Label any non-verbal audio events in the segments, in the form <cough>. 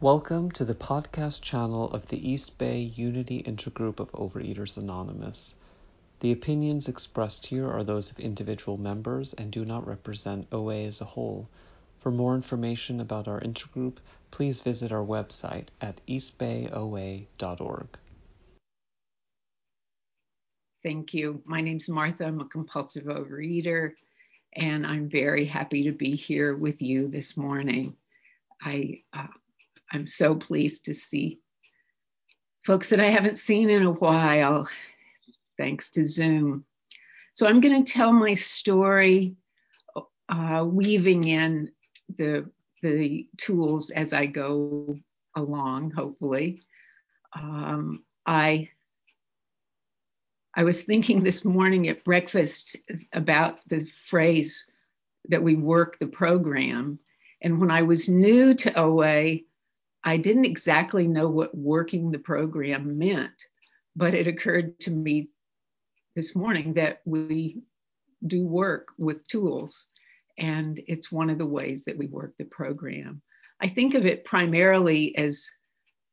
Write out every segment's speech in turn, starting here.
Welcome to the podcast channel of the East Bay Unity Intergroup of Overeaters Anonymous. The opinions expressed here are those of individual members and do not represent OA as a whole. For more information about our intergroup, please visit our website at eastbayoa.org. Thank you. My name's Martha. I'm a compulsive overeater, and I'm very happy to be here with you this morning. I uh, I'm so pleased to see folks that I haven't seen in a while, thanks to Zoom. So I'm going to tell my story, uh, weaving in the the tools as I go along. Hopefully, um, I I was thinking this morning at breakfast about the phrase that we work the program, and when I was new to OA, I didn't exactly know what working the program meant, but it occurred to me this morning that we do work with tools, and it's one of the ways that we work the program. I think of it primarily as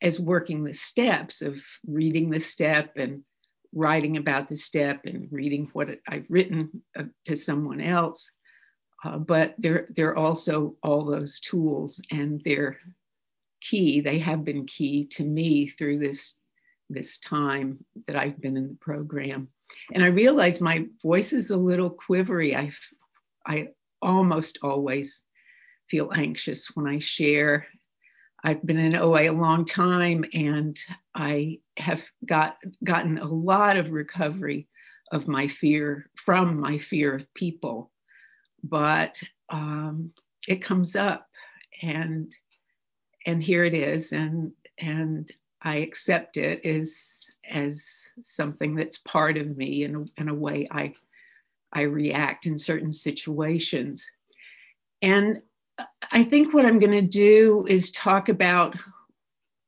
as working the steps of reading the step and writing about the step and reading what I've written uh, to someone else. Uh, but they're they're also all those tools, and they're key. They have been key to me through this this time that I've been in the program. And I realize my voice is a little quivery. I I almost always feel anxious when I share. I've been in OA a long time and I have got gotten a lot of recovery of my fear from my fear of people. But um, it comes up and and here it is and and i accept it as as something that's part of me in a, in a way i i react in certain situations. And i think what i'm going to do is talk about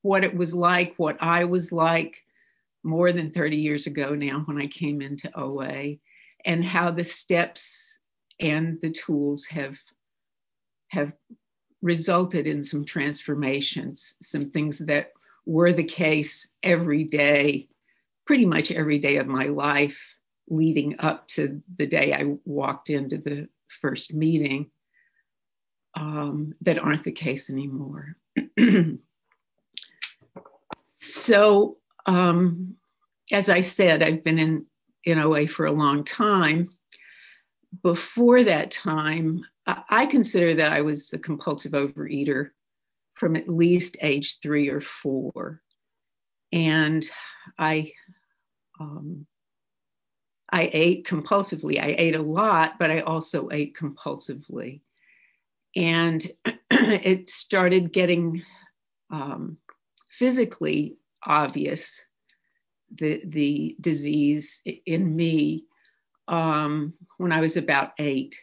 what it was like what i was like more than 30 years ago now when i came into oa and how the steps and the tools have have resulted in some transformations, some things that were the case every day, pretty much every day of my life leading up to the day I walked into the first meeting um, that aren't the case anymore. <clears throat> so, um, as I said, I've been in, in OA for a long time. Before that time, I consider that I was a compulsive overeater from at least age three or four. And I, um, I ate compulsively. I ate a lot, but I also ate compulsively. And <clears throat> it started getting um, physically obvious, the, the disease in me, um, when I was about eight.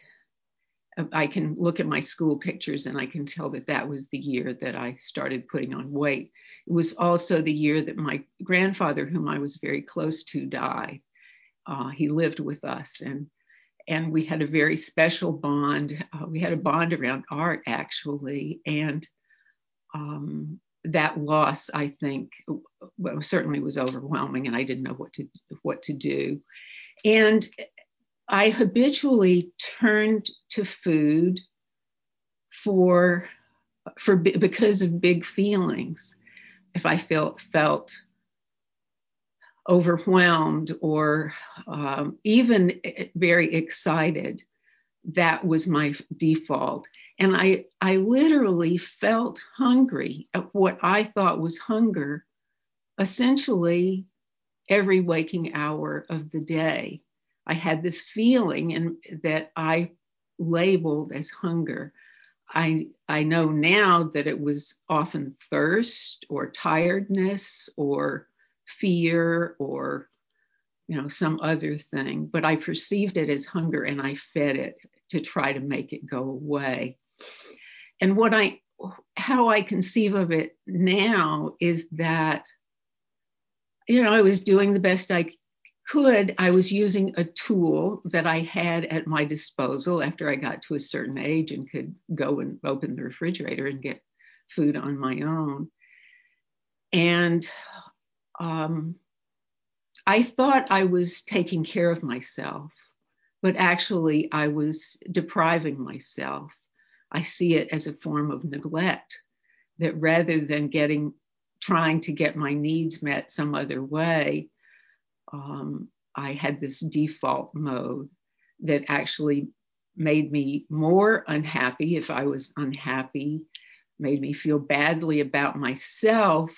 I can look at my school pictures and I can tell that that was the year that I started putting on weight. It was also the year that my grandfather, whom I was very close to, died. Uh, he lived with us and and we had a very special bond. Uh, we had a bond around art actually, and um, that loss, I think, well, certainly was overwhelming, and I didn't know what to what to do. And I habitually turned to food for for because of big feelings. If I felt felt overwhelmed or um, even very excited, that was my default. And I I literally felt hungry at what I thought was hunger, essentially every waking hour of the day. I had this feeling and that I labeled as hunger. I I know now that it was often thirst or tiredness or fear or you know some other thing, but I perceived it as hunger and I fed it to try to make it go away. And what I how I conceive of it now is that you know I was doing the best I could, I was using a tool that I had at my disposal after I got to a certain age and could go and open the refrigerator and get food on my own. And um, I thought I was taking care of myself, but actually I was depriving myself. I see it as a form of neglect that rather than getting, trying to get my needs met some other way, um, I had this default mode that actually made me more unhappy if I was unhappy, made me feel badly about myself,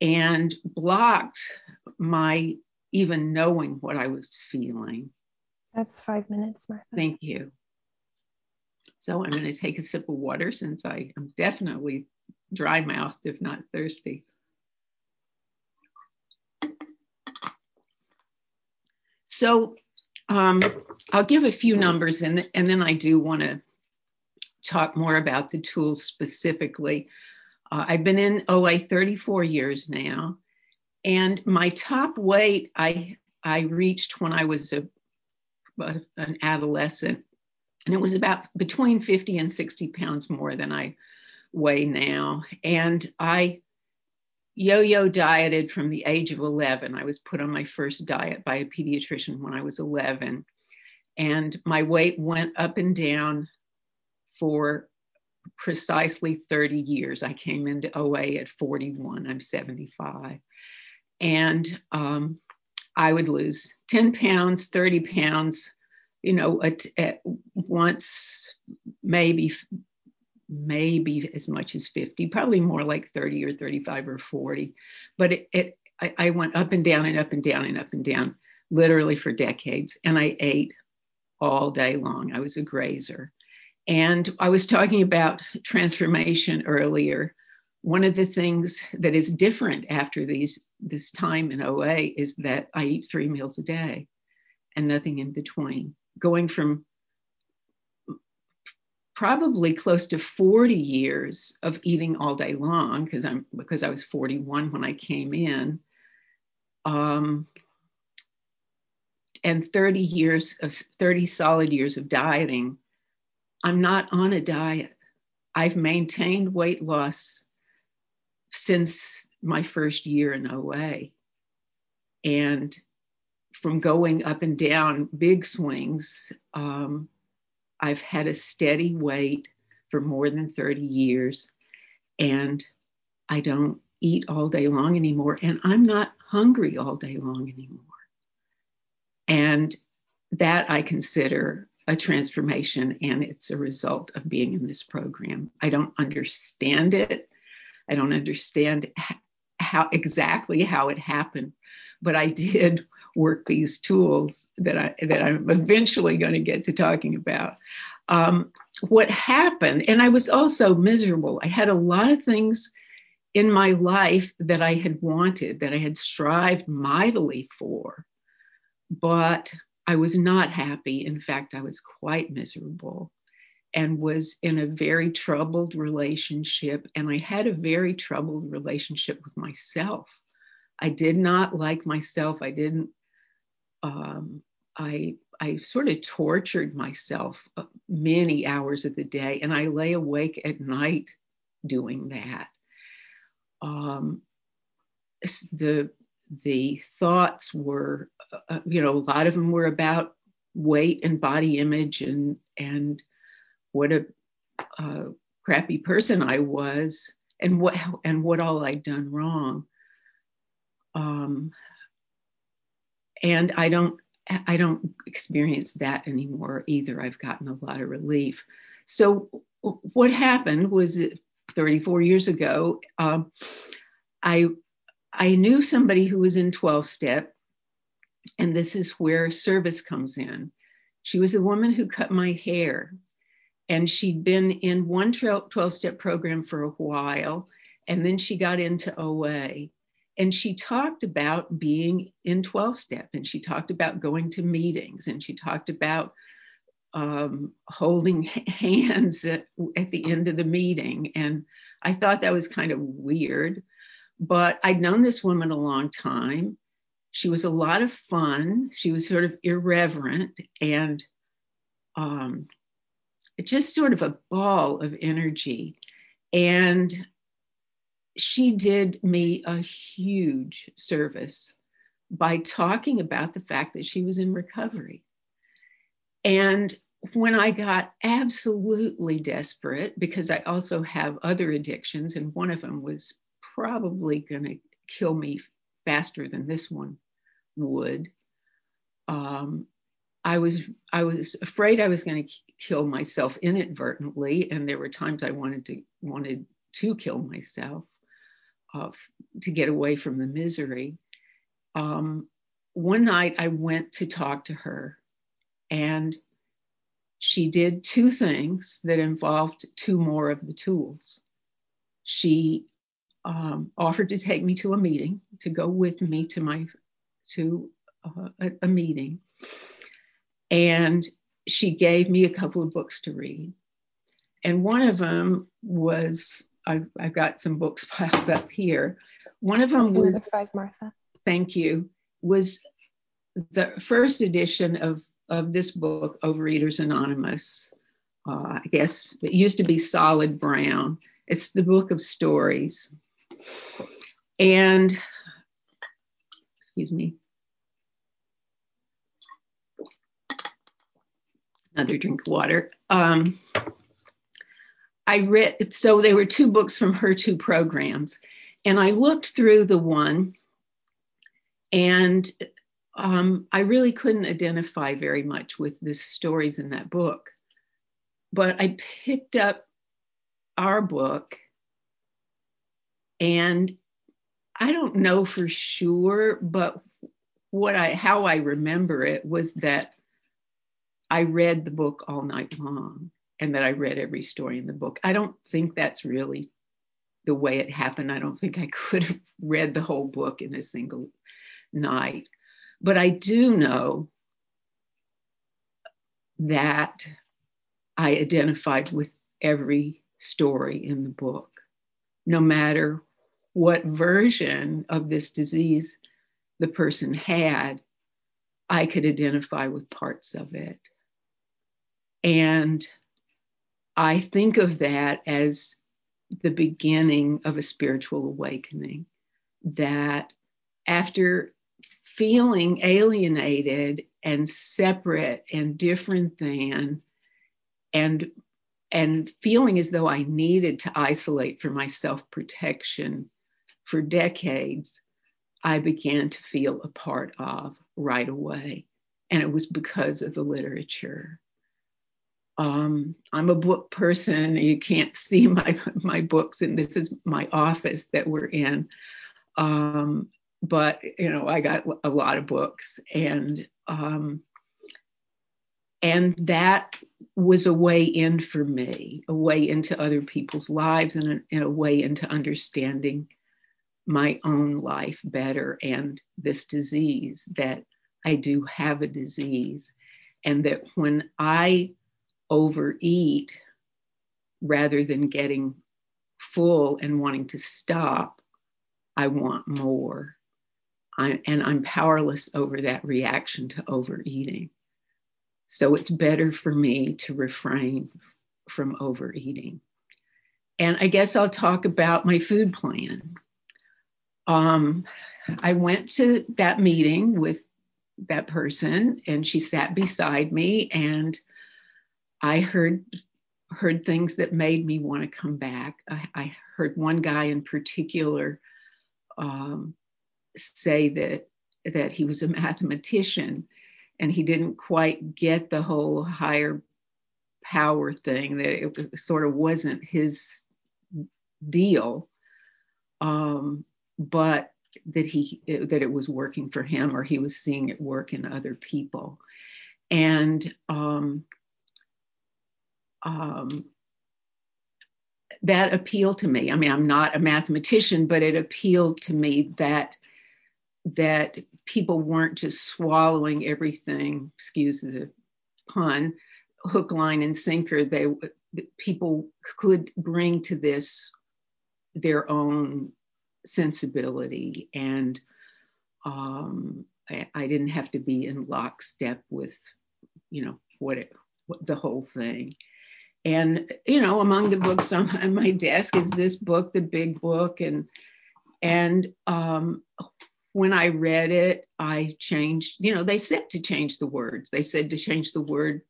and blocked my even knowing what I was feeling. That's five minutes, Martha. Thank you. So I'm going to take a sip of water since I am definitely dry mouthed, if not thirsty. So um, I'll give a few numbers and, and then I do want to talk more about the tools specifically. Uh, I've been in OA 34 years now, and my top weight I I reached when I was a, a, an adolescent, and it was about between 50 and 60 pounds more than I weigh now. And I yo-yo dieted from the age of 11. I was put on my first diet by a pediatrician when I was 11, and my weight went up and down for precisely 30 years. I came into OA at 41. I'm 75. And um, I would lose 10 pounds, 30 pounds, you know, at, at once, maybe, maybe as much as 50, probably more like 30 or 35 or 40. But it, it I, I went up and down and up and down and up and down, literally for decades. And I ate all day long. I was a grazer. And I was talking about transformation earlier. One of the things that is different after these this time in OA is that I eat three meals a day and nothing in between. Going from probably close to 40 years of eating all day long because I'm because I was 41 when I came in. Um, and 30 years of 30 solid years of dieting I'm not on a diet. I've maintained weight loss since my first year in OA. And from going up and down big swings, um, I've had a steady weight for more than 30 years. And I don't eat all day long anymore. And I'm not hungry all day long anymore. And that I consider a transformation and it's a result of being in this program. I don't understand it. I don't understand how exactly how it happened, but I did work these tools that I that I'm eventually going to get to talking about. Um, what happened, and I was also miserable. I had a lot of things in my life that I had wanted, that I had strived mightily for, but I was not happy. In fact, I was quite miserable and was in a very troubled relationship. And I had a very troubled relationship with myself. I did not like myself. I didn't, um, I, I sort of tortured myself uh, many hours of the day, and I lay awake at night doing that. Um, the the thoughts were, uh, you know, a lot of them were about weight and body image and and what a uh, crappy person I was and what and what all I'd done wrong. Um, and I don't I don't experience that anymore either. I've gotten a lot of relief. So what happened was 34 years ago. Um, I I knew somebody who was in 12 step, and this is where service comes in. She was a woman who cut my hair, and she'd been in one 12 step program for a while, and then she got into OA. And she talked about being in 12 step, and she talked about going to meetings, and she talked about um, holding hands at, at the end of the meeting. And I thought that was kind of weird. But I'd known this woman a long time. She was a lot of fun. She was sort of irreverent and um, just sort of a ball of energy. And she did me a huge service by talking about the fact that she was in recovery. And when I got absolutely desperate, because I also have other addictions, and one of them was probably going to kill me faster than this one would. Um, I was I was afraid I was going to kill myself inadvertently, and there were times I wanted to wanted to kill myself uh, to get away from the misery. Um, one night I went to talk to her, and she did two things that involved two more of the tools. She um, offered to take me to a meeting, to go with me to my to uh, a, a meeting, and she gave me a couple of books to read. And one of them was I've, I've got some books <laughs> piled up here. One of them was another five, Martha. thank you was the first edition of of this book, Overeaters Anonymous. Uh, I guess it used to be solid brown. It's the book of stories. And, excuse me, another drink of water. Um, I read, so there were two books from her two programs. And I looked through the one and um, I really couldn't identify very much with the stories in that book. But I picked up our book, and I don't know for sure, but what I how I remember it was that I read the book all night long and that I read every story in the book. I don't think that's really the way it happened. I don't think I could have read the whole book in a single night. But I do know that I identified with every story in the book, no matter what version of this disease the person had, I could identify with parts of it. And I think of that as the beginning of a spiritual awakening. That after feeling alienated and separate and different than and and feeling as though I needed to isolate for my self-protection for decades, I began to feel a part of right away. And it was because of the literature. Um, I'm a book person. You can't see <laughs> my my books, and this is my office that we're in. Um, but you know, I got a lot of books, and um, and that was a way in for me, a way into other people's lives, and a, and a way into understanding my own life better and this disease that I do have a disease, and that when I overeat rather than getting full and wanting to stop, I want more. I, and I'm powerless over that reaction to overeating. So it's better for me to refrain from overeating. And I guess I'll talk about my food plan. Um, I went to that meeting with that person, and she sat beside me, and I heard heard things that made me want to come back. I, I heard one guy in particular um, say that that he was a mathematician and he didn't quite get the whole higher power thing that it sort of wasn't his deal um, but that he that it was working for him or he was seeing it work in other people and um, um, that appealed to me i mean i'm not a mathematician but it appealed to me that that people weren't just swallowing everything, excuse the pun, hook, line, and sinker. They people could bring to this their own sensibility, and um, I, I, didn't have to be in lockstep with, you know, what, it, what the whole thing. And you know, among the books <laughs> on, on my desk is this book, The Big Book, and and um, when I read it, I changed. You know, they said to change the words. They said to change the word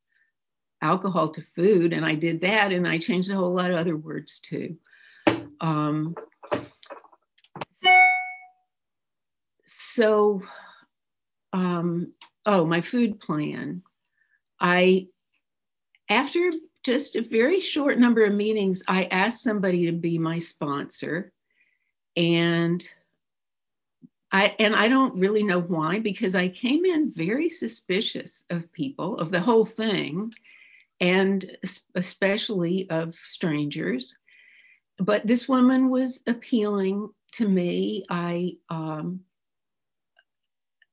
alcohol to food, and I did that, and I changed a whole lot of other words too. Um, so, um, oh, my food plan. I, after just a very short number of meetings, I asked somebody to be my sponsor. And I, and I don't really know why, because I came in very suspicious of people, of the whole thing, and especially of strangers. But this woman was appealing to me. I, um,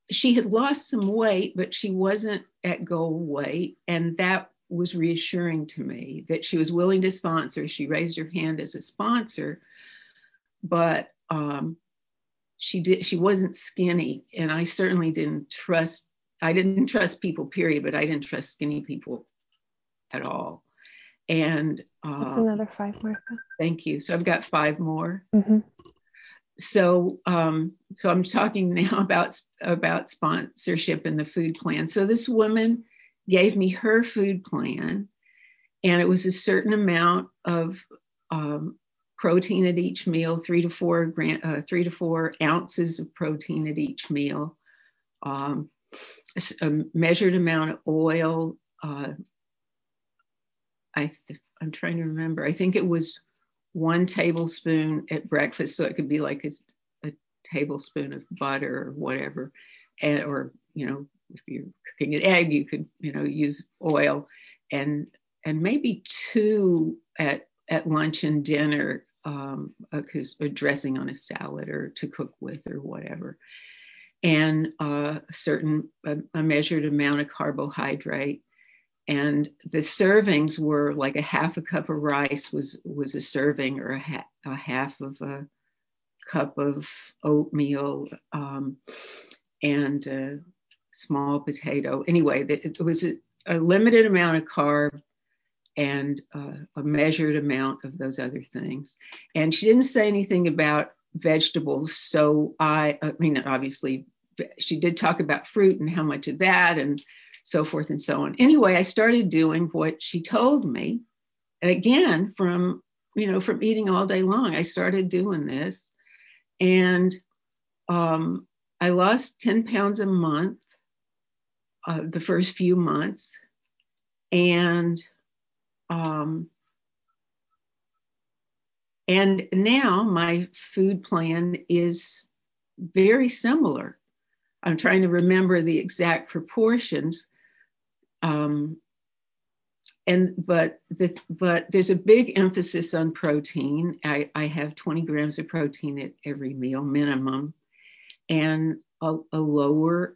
she had lost some weight, but she wasn't at goal weight. And that was reassuring to me that she was willing to sponsor. She raised her hand as a sponsor, but um, she did. She wasn't skinny, and I certainly didn't trust. I didn't trust people, period. But I didn't trust skinny people at all. And uh, that's another five, Martha. Thank you. So I've got five more. Mm-hmm so um, so I'm talking <laughs> now about about sponsorship and the food plan. So this woman gave me her food plan, and it was a certain amount of um, protein at each meal, three to four uh, three to four ounces of protein at each meal, um, a measured amount of oil. Uh, I th- I'm trying to remember. I think it was one tablespoon at breakfast, so it could be like a, a tablespoon of butter or whatever, and or you know if you're cooking an egg, you could you know use oil, and and maybe two at at lunch and dinner because um, a dressing on a salad or to cook with or whatever, and uh, a certain a, a measured amount of carbohydrate. And the servings were like a half a cup of rice was was a serving or a, ha- a half of a cup of oatmeal um, and a small potato. Anyway it was a, a limited amount of carb and uh, a measured amount of those other things. And she didn't say anything about vegetables. So i i mean obviously she did talk about fruit and how much of that and so forth and so on. Anyway, I started doing what she told me. And again, from you know, from eating all day long, I started doing this, and um, I lost 10 pounds a month uh, the first few months, and um, and now my food plan is very similar. I'm trying to remember the exact proportions, um, and but the, but there's a big emphasis on protein. I, I have 20 grams of protein at every meal minimum, and a, a lower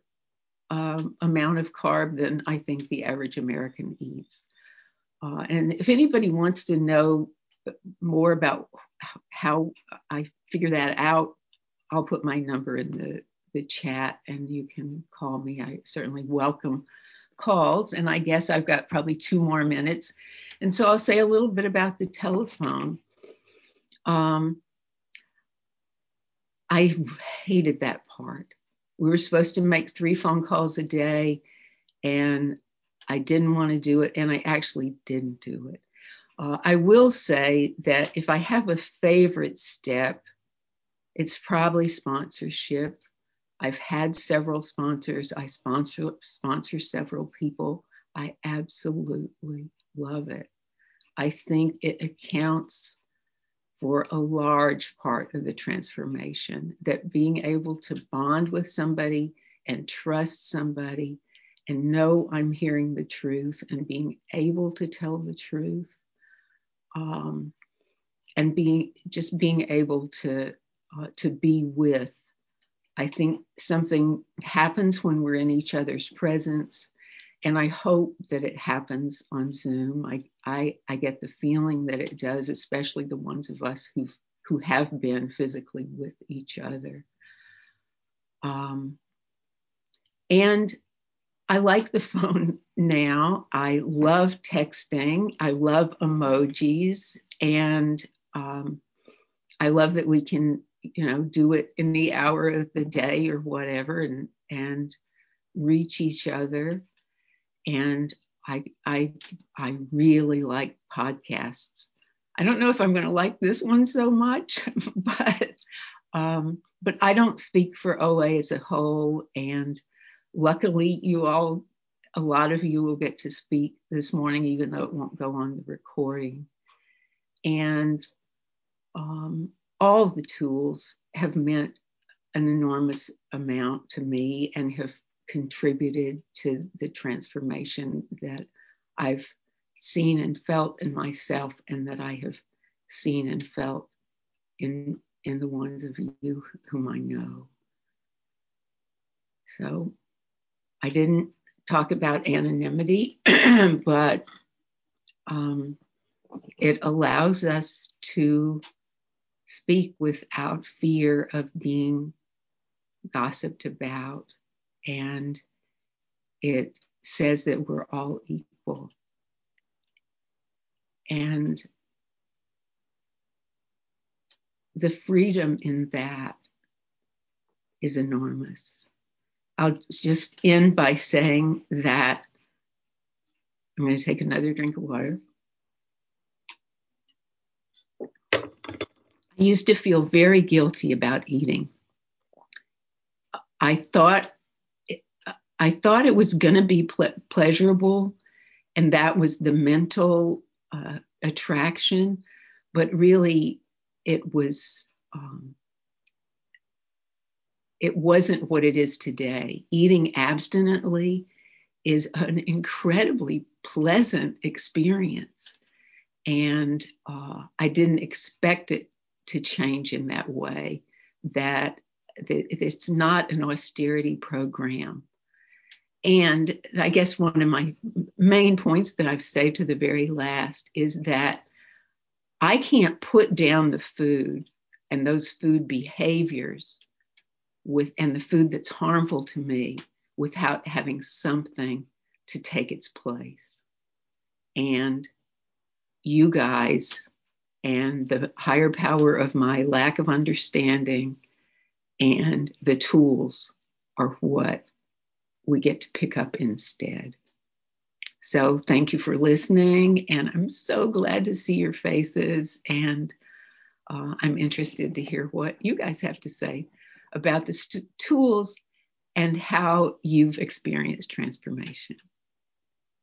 um, amount of carb than I think the average American eats. Uh, and if anybody wants to know more about how I figure that out, I'll put my number in the, the chat and you can call me. I certainly welcome calls, and I guess I've got probably two more minutes. And so I'll say a little bit about the telephone. Um, I hated that part. We were supposed to make three phone calls a day, and I didn't want to do it, and I actually didn't do it. Uh, I will say that if I have a favorite step, it's probably sponsorship. I've had several sponsors. I sponsor sponsor several people. I absolutely love it. I think it accounts for a large part of the transformation that being able to bond with somebody and trust somebody and know I'm hearing the truth and being able to tell the truth um, and being just being able to uh, to be with I think something happens when we're in each other's presence. And I hope that it happens on Zoom. I, I, I get the feeling that it does, especially the ones of us who who have been physically with each other. Um, and I like the <laughs> phone now. I love texting. I love emojis. And um, I love that we can, you know, do it in the hour of the day or whatever and, and reach each other. And I, I, I really like podcasts. I don't know if I'm going to like this one so much, <laughs> but, um, but I don't speak for OA as a whole. And luckily, you all, a lot of you will get to speak this morning, even though it won't go on the recording. And um, all the tools have meant an enormous amount to me and have contributed to the transformation that I've seen and felt in myself and that I have seen and felt in in the ones of you whom I know. So I didn't talk about anonymity, <clears throat> but um, it allows us to speak without fear of being gossiped about. And it says that we're all equal. And the freedom in that is enormous. I'll just end by saying that I'm going to take another drink of water. I used to feel very guilty about eating. I thought I thought it was going to be ple- pleasurable, and that was the mental uh, attraction, but really it was um, it wasn't what it is today. Eating abstinently is an incredibly pleasant experience, and uh, I didn't expect it to change in that way. That, that it's not an austerity program. And I guess one of my main points that I've saved to the very last is that I can't put down the food and those food behaviors with and the food that's harmful to me without having something to take its place. And you guys and the higher power of my lack of understanding and the tools are what we get to pick up instead. So thank you for listening, and I'm so glad to see your faces, and uh, I'm interested to hear what you guys have to say about the st- tools and how you've experienced transformation.